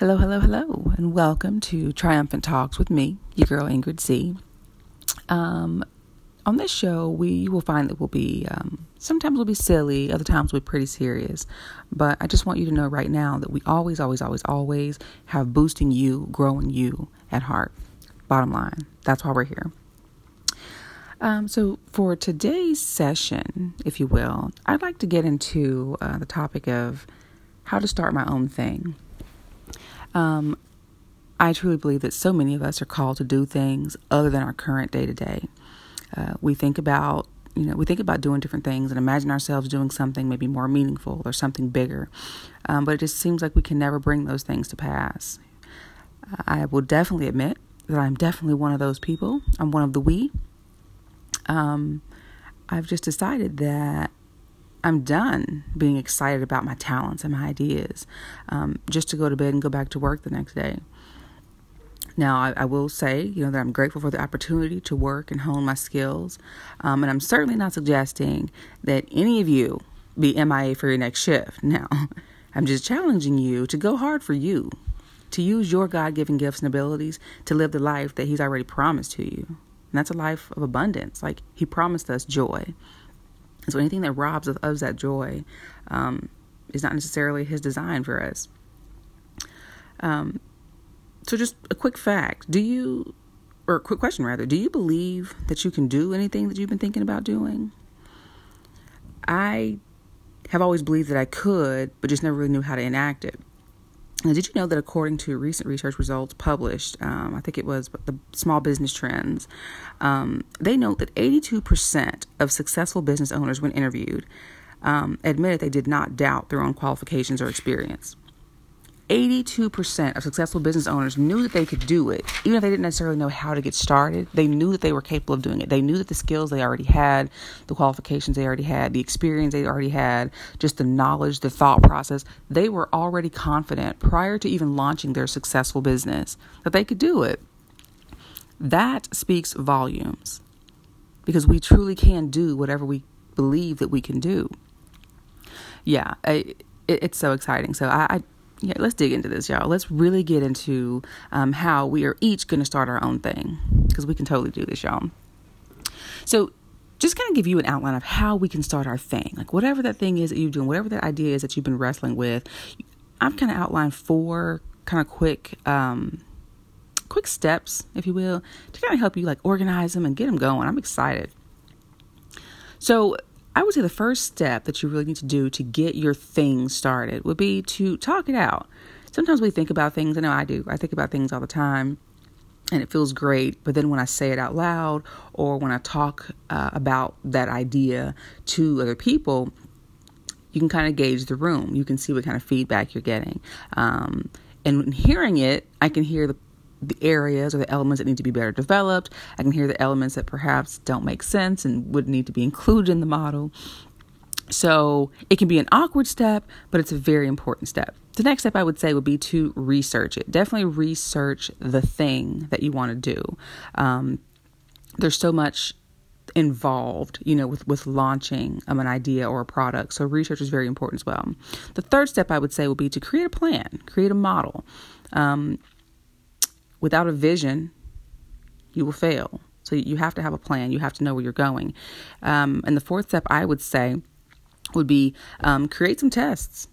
Hello, hello, hello, and welcome to Triumphant Talks with me, your girl Ingrid C. Um, on this show, we will find that we'll be um, sometimes we'll be silly, other times we'll be pretty serious. But I just want you to know right now that we always, always, always, always have boosting you, growing you at heart. Bottom line, that's why we're here. Um, so, for today's session, if you will, I'd like to get into uh, the topic of how to start my own thing. Um, I truly believe that so many of us are called to do things other than our current day to day. We think about, you know, we think about doing different things and imagine ourselves doing something maybe more meaningful or something bigger, um, but it just seems like we can never bring those things to pass. I will definitely admit that I'm definitely one of those people. I'm one of the we. Um, I've just decided that I'm done being excited about my talents and my ideas um, just to go to bed and go back to work the next day. Now, I, I, will say, you know, that I'm grateful for the opportunity to work and hone my skills. Um, and I'm certainly not suggesting that any of you be MIA for your next shift. Now, I'm just challenging you to go hard for you, to use your God given gifts and abilities to live the life that He's already promised to you. And that's a life of abundance. Like He promised us joy. So anything that robs of, of that joy um, is not necessarily His design for us. Um, so, just a quick fact do you, or a quick question rather, do you believe that you can do anything that you've been thinking about doing? I have always believed that I could, but just never really knew how to enact it. Now, did you know that according to recent research results published, um, I think it was the Small Business Trends, um, they note that 82% of successful business owners, when interviewed, um, admitted they did not doubt their own qualifications or experience. 82% of successful business owners knew that they could do it, even if they didn't necessarily know how to get started. They knew that they were capable of doing it. They knew that the skills they already had, the qualifications they already had, the experience they already had, just the knowledge, the thought process, they were already confident prior to even launching their successful business that they could do it. That speaks volumes because we truly can do whatever we believe that we can do. Yeah, it, it's so exciting. So I, I yeah, let's dig into this, y'all. Let's really get into um, how we are each going to start our own thing because we can totally do this, y'all. So, just kind of give you an outline of how we can start our thing. Like, whatever that thing is that you're doing, whatever that idea is that you've been wrestling with, I've kind of outlined four kind of quick, um, quick steps, if you will, to kind of help you like organize them and get them going. I'm excited. So, I would say the first step that you really need to do to get your thing started would be to talk it out. Sometimes we think about things, I know I do, I think about things all the time and it feels great. But then when I say it out loud or when I talk uh, about that idea to other people, you can kind of gauge the room. You can see what kind of feedback you're getting. Um, and hearing it, I can hear the the areas or the elements that need to be better developed. I can hear the elements that perhaps don't make sense and would need to be included in the model. So it can be an awkward step, but it's a very important step. The next step I would say would be to research it. Definitely research the thing that you want to do. Um, there's so much involved, you know, with with launching um, an idea or a product. So research is very important as well. The third step I would say would be to create a plan, create a model. Um, without a vision, you will fail. So you have to have a plan. You have to know where you're going. Um, and the fourth step I would say would be um, create some tests,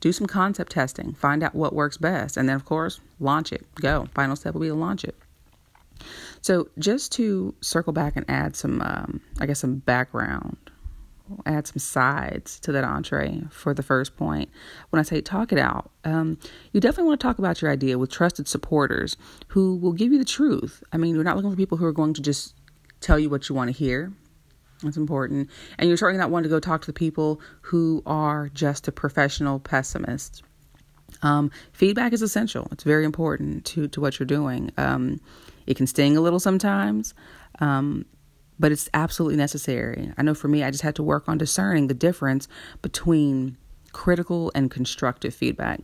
do some concept testing, find out what works best, and then of course launch it. Go. Final step will be to launch it. So just to circle back and add some, um, I guess, some background add some sides to that entree for the first point. When I say talk it out, um, you definitely want to talk about your idea with trusted supporters who will give you the truth. I mean, you're not looking for people who are going to just tell you what you want to hear. That's important. And you're certainly not wanting to go talk to the people who are just a professional pessimist. Um, feedback is essential. It's very important to, to what you're doing. Um, it can sting a little sometimes, um, but it's absolutely necessary. I know for me, I just had to work on discerning the difference between critical and constructive feedback.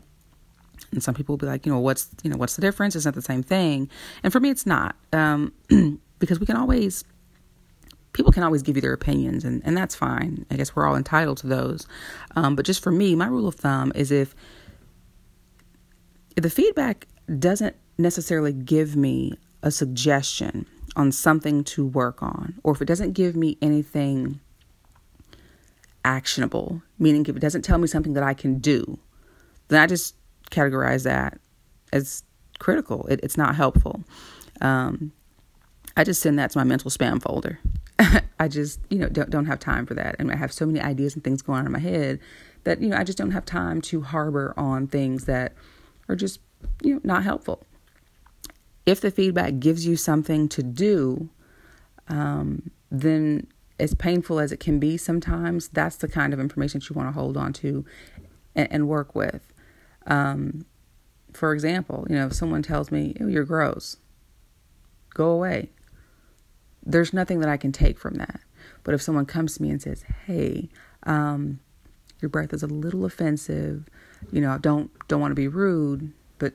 And some people will be like, you know, what's you know, what's the difference? It's not the same thing. And for me, it's not um, because we can always people can always give you their opinions, and and that's fine. I guess we're all entitled to those. Um, but just for me, my rule of thumb is if if the feedback doesn't necessarily give me a suggestion on something to work on, or if it doesn't give me anything actionable, meaning if it doesn't tell me something that I can do, then I just categorize that as critical. It, it's not helpful. Um, I just send that to my mental spam folder. I just, you know, don't don't have time for that. And I have so many ideas and things going on in my head that, you know, I just don't have time to harbor on things that are just, you know, not helpful. If the feedback gives you something to do, um, then as painful as it can be sometimes, that's the kind of information that you want to hold on to and, and work with. Um, for example, you know, if someone tells me, oh, you're gross, go away there's nothing that I can take from that. But if someone comes to me and says, "Hey, um, your breath is a little offensive," you know, don't don't want to be rude, but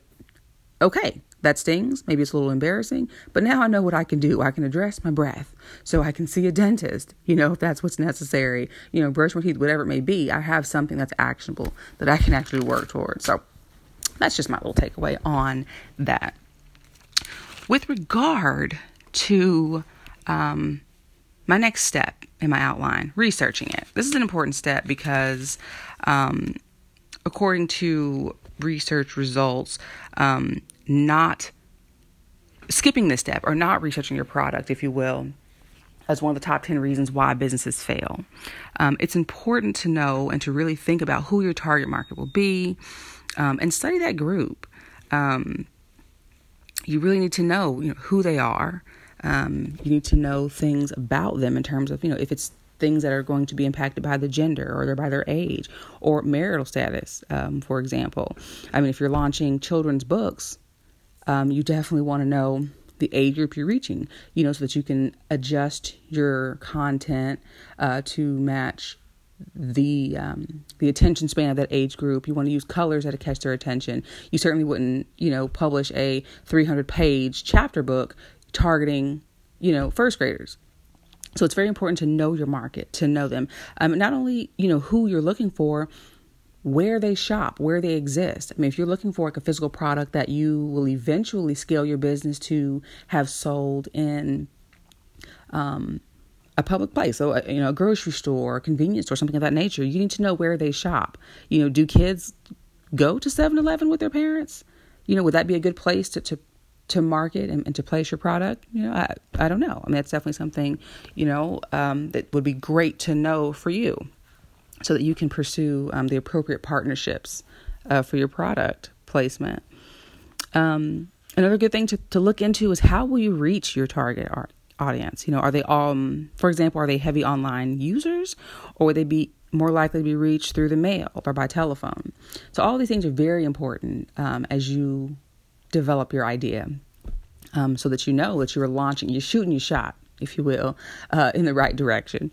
okay, that stings. Maybe it's a little embarrassing, but now I know what I can do. I can address my breath, so I can see a dentist. You know, if that's what's necessary. You know, brush my teeth, whatever it may be. I have something that's actionable that I can actually work towards. So that's just my little takeaway on that. With regard to um, my next step in my outline, researching it. This is an important step because, um, according to research results, um, not skipping this step or not researching your product, if you will, as one of the top 10 reasons why businesses fail. Um, it's important to know and to really think about who your target market will be um, and study that group. Um, you really need to know, you know who they are, um, you need to know things about them in terms of, you know, if it's things that are going to be impacted by the gender or by their age or marital status, um, for example. I mean, if you're launching children's books, um, you definitely want to know the age group you're reaching, you know, so that you can adjust your content uh, to match the um, the attention span of that age group. You want to use colors that catch their attention. You certainly wouldn't, you know, publish a 300 page chapter book targeting, you know, first graders. So it's very important to know your market, to know them. Um, not only, you know, who you're looking for, where they shop, where they exist. I mean, if you're looking for like a physical product that you will eventually scale your business to have sold in um, a public place, so a, you know, a grocery store, a convenience store, something of that nature, you need to know where they shop. You know, do kids go to 7-Eleven with their parents? You know, would that be a good place to, to to market and, and, to place your product, you know, I, I don't know. I mean, that's definitely something, you know, um, that would be great to know for you so that you can pursue um, the appropriate partnerships uh, for your product placement. Um, another good thing to, to look into is how will you reach your target audience? You know, are they, um, for example, are they heavy online users or would they be more likely to be reached through the mail or by telephone? So all these things are very important um, as you develop your idea um, so that you know that you're launching, you're shooting your shot, if you will, uh, in the right direction.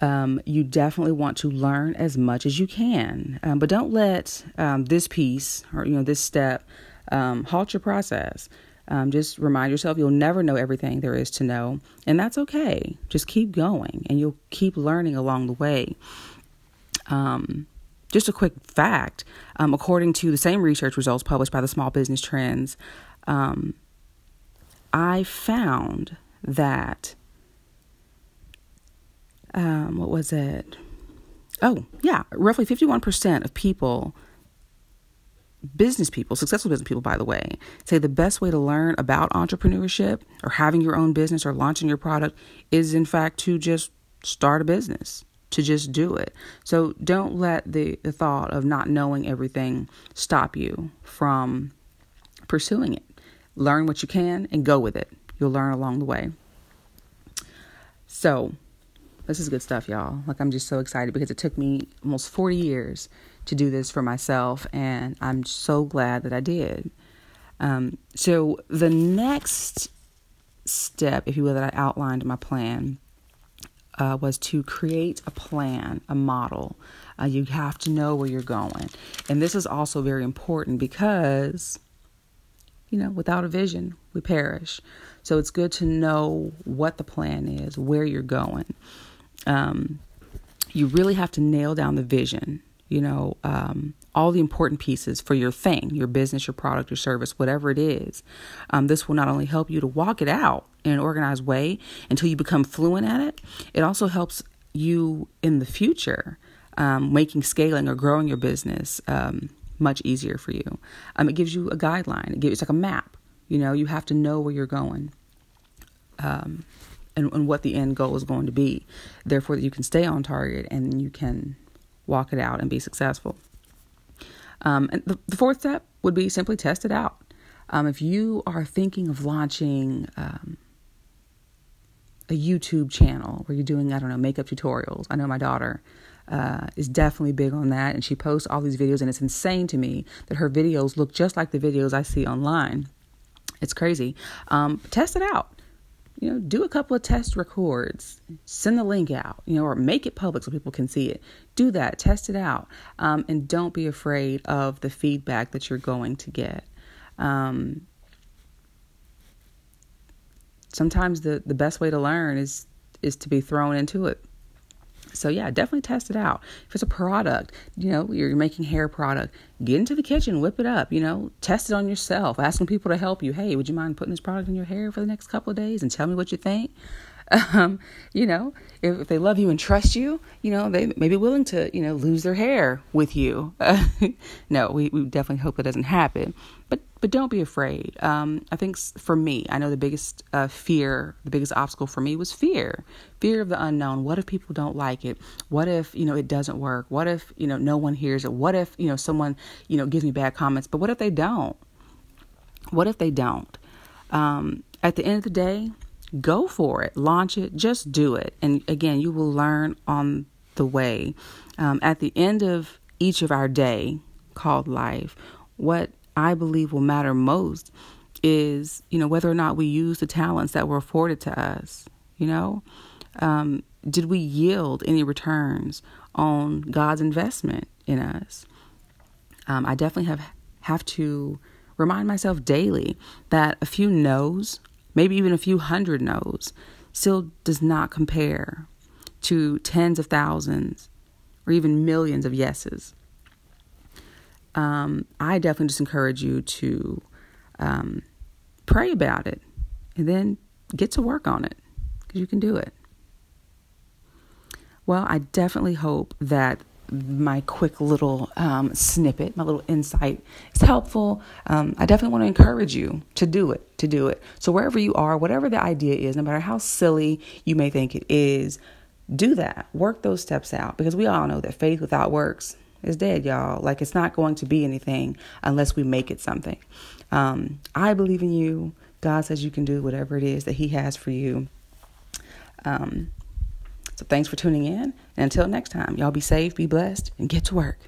Um, you definitely want to learn as much as you can, um, but don't let um, this piece or you know this step um, halt your process. Um, just remind yourself you'll never know everything there is to know, and that's okay. Just keep going, and you'll keep learning along the way. Um, just a quick fact according to the same research results published by the Small Business Trends, I found that, um, what was it? Oh, yeah, roughly 51% of people, business people, successful business people, by the way, say the best way to learn about entrepreneurship or having your own business or launching your product is, in fact, to just start a business to just do it. So don't let the, the thought of not knowing everything stop you from pursuing it. Learn what you can and go with it. You'll learn along the way. So, this is good stuff, y'all. Like, I'm just so excited because it took me almost 40 years to do this for myself, and I'm so glad that I did. Um, so, the next step, if you will, that I outlined in my plan uh, was to create a plan, a model. Uh, you have to know where you're going. And this is also very important because, you know, without a vision, we perish. So it's good to know what the plan is, where you're going. Um, you really have to nail down the vision. You know, um, all the important pieces for your thing, your business, your product, your service, whatever it is. Um, this will not only help you to walk it out in an organized way until you become fluent at it, it also helps you in the future um, making scaling or growing your business um, much easier for you. Um, it gives you a guideline. It gives it's like a map. You know, you have to know where you're going. Um, and, and what the end goal is going to be. Therefore, you can stay on target and you can walk it out and be successful. Um, and the, the, fourth step would be simply test it out. Um, if you are thinking of launching um, a YouTube channel where you're doing, I don't know, makeup tutorials, I know my daughter uh, is definitely big on that, and she posts all these videos, and it's insane to me that her videos look just like the videos I see online. It's crazy. Um, test it out you know, do a couple of test records, send the link out, you know, or make it public so people can see it. Do that, test it out, um, and don't be afraid of the feedback that you're going to get. Um, sometimes the the best way to learn is is to be thrown into it. So yeah, definitely test it out. If it's a product, you know, you're making hair product, get into the kitchen, whip it up, you know, test it on yourself, asking people to help you. Hey, would you mind putting this product in your hair for the next couple of days and tell me what you think? Um, you know, if, if, they love you and trust you, you know, they may be willing to, you know, lose their hair with you. Uh, no, we, we definitely hope that doesn't happen. But but don't be afraid. Um, I think for me, I know the biggest uh, fear, the biggest obstacle for me was fear, fear of the unknown. What if people don't like it? What if you know it doesn't work? What if you know no one hears it? What if you know someone you know gives me bad comments? But what if they don't? What if they don't? Um, at the end of the day, go for it, launch it, just do it. And again, you will learn on the way. Um, at the end of each of our day called life, what I believe will matter most is, you know, whether or not we use the talents that were afforded to us. You know, um, did we yield any returns on God's investment in us? Um, I definitely have have to remind myself daily that a few no's, maybe even a few hundred no's, still does not compare to tens of thousands or even millions of yeses um, I definitely just encourage you to um, pray about it and then get to work on it because you can do it. Well, I definitely hope that my quick little um, snippet, my little insight is helpful. Um, I definitely want to encourage you to do it, to do it. So, wherever you are, whatever the idea is, no matter how silly you may think it is, do that. Work those steps out because we all know that faith without works is dead, y'all. Like it's not going to be anything unless we make it something. Um, I believe in you. God says you can do whatever it is that He has for you. Um, so thanks for tuning in. And until next time, y'all be safe, be blessed, and get to work.